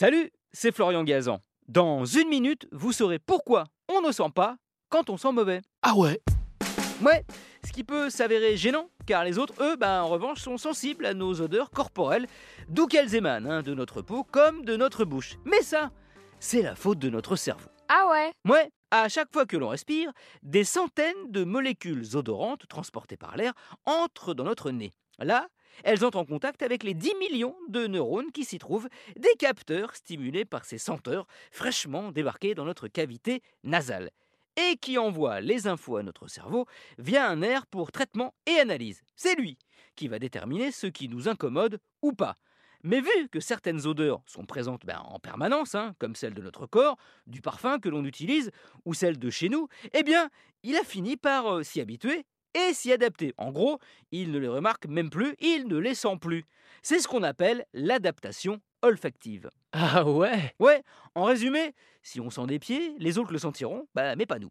Salut, c'est Florian Gazan. Dans une minute, vous saurez pourquoi on ne sent pas quand on sent mauvais. Ah ouais Ouais, ce qui peut s'avérer gênant, car les autres, eux, ben, en revanche, sont sensibles à nos odeurs corporelles, d'où qu'elles émanent, hein, de notre peau comme de notre bouche. Mais ça, c'est la faute de notre cerveau. Ah ouais Ouais, à chaque fois que l'on respire, des centaines de molécules odorantes transportées par l'air entrent dans notre nez. Là, elles entrent en contact avec les 10 millions de neurones qui s'y trouvent, des capteurs stimulés par ces senteurs fraîchement débarqués dans notre cavité nasale et qui envoient les infos à notre cerveau via un nerf pour traitement et analyse. C'est lui qui va déterminer ce qui nous incommode ou pas. Mais vu que certaines odeurs sont présentes ben, en permanence, hein, comme celle de notre corps, du parfum que l'on utilise ou celle de chez nous, eh bien, il a fini par euh, s'y habituer et s'y adapter. En gros, il ne les remarque même plus, il ne les sent plus. C'est ce qu'on appelle l'adaptation olfactive. Ah ouais? Ouais, en résumé, si on sent des pieds, les autres le sentiront, bah, mais pas nous.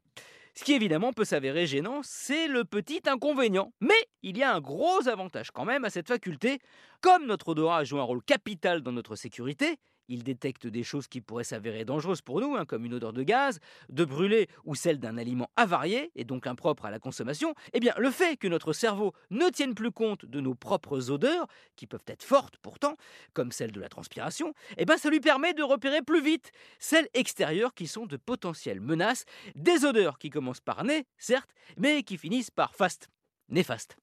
Ce qui évidemment peut s'avérer gênant, c'est le petit inconvénient. Mais il y a un gros avantage quand même à cette faculté. Comme notre odorat joue un rôle capital dans notre sécurité, il détecte des choses qui pourraient s'avérer dangereuses pour nous, hein, comme une odeur de gaz, de brûlé ou celle d'un aliment avarié, et donc impropre à la consommation, eh bien le fait que notre cerveau ne tienne plus compte de nos propres odeurs, qui peuvent être fortes pourtant, comme celle de la transpiration, eh bien ça lui permet de repérer plus vite celles extérieures qui sont de potentielles menaces, des odeurs qui commencent par nez, certes, mais qui finissent par fast, néfaste.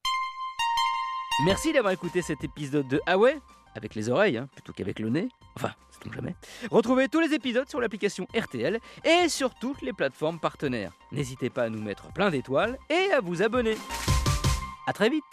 Merci d'avoir écouté cet épisode de Ah ouais? Avec les oreilles, hein, plutôt qu'avec le nez. Enfin, Retrouvez tous les épisodes sur l'application RTL et sur toutes les plateformes partenaires. N'hésitez pas à nous mettre plein d'étoiles et à vous abonner. A très vite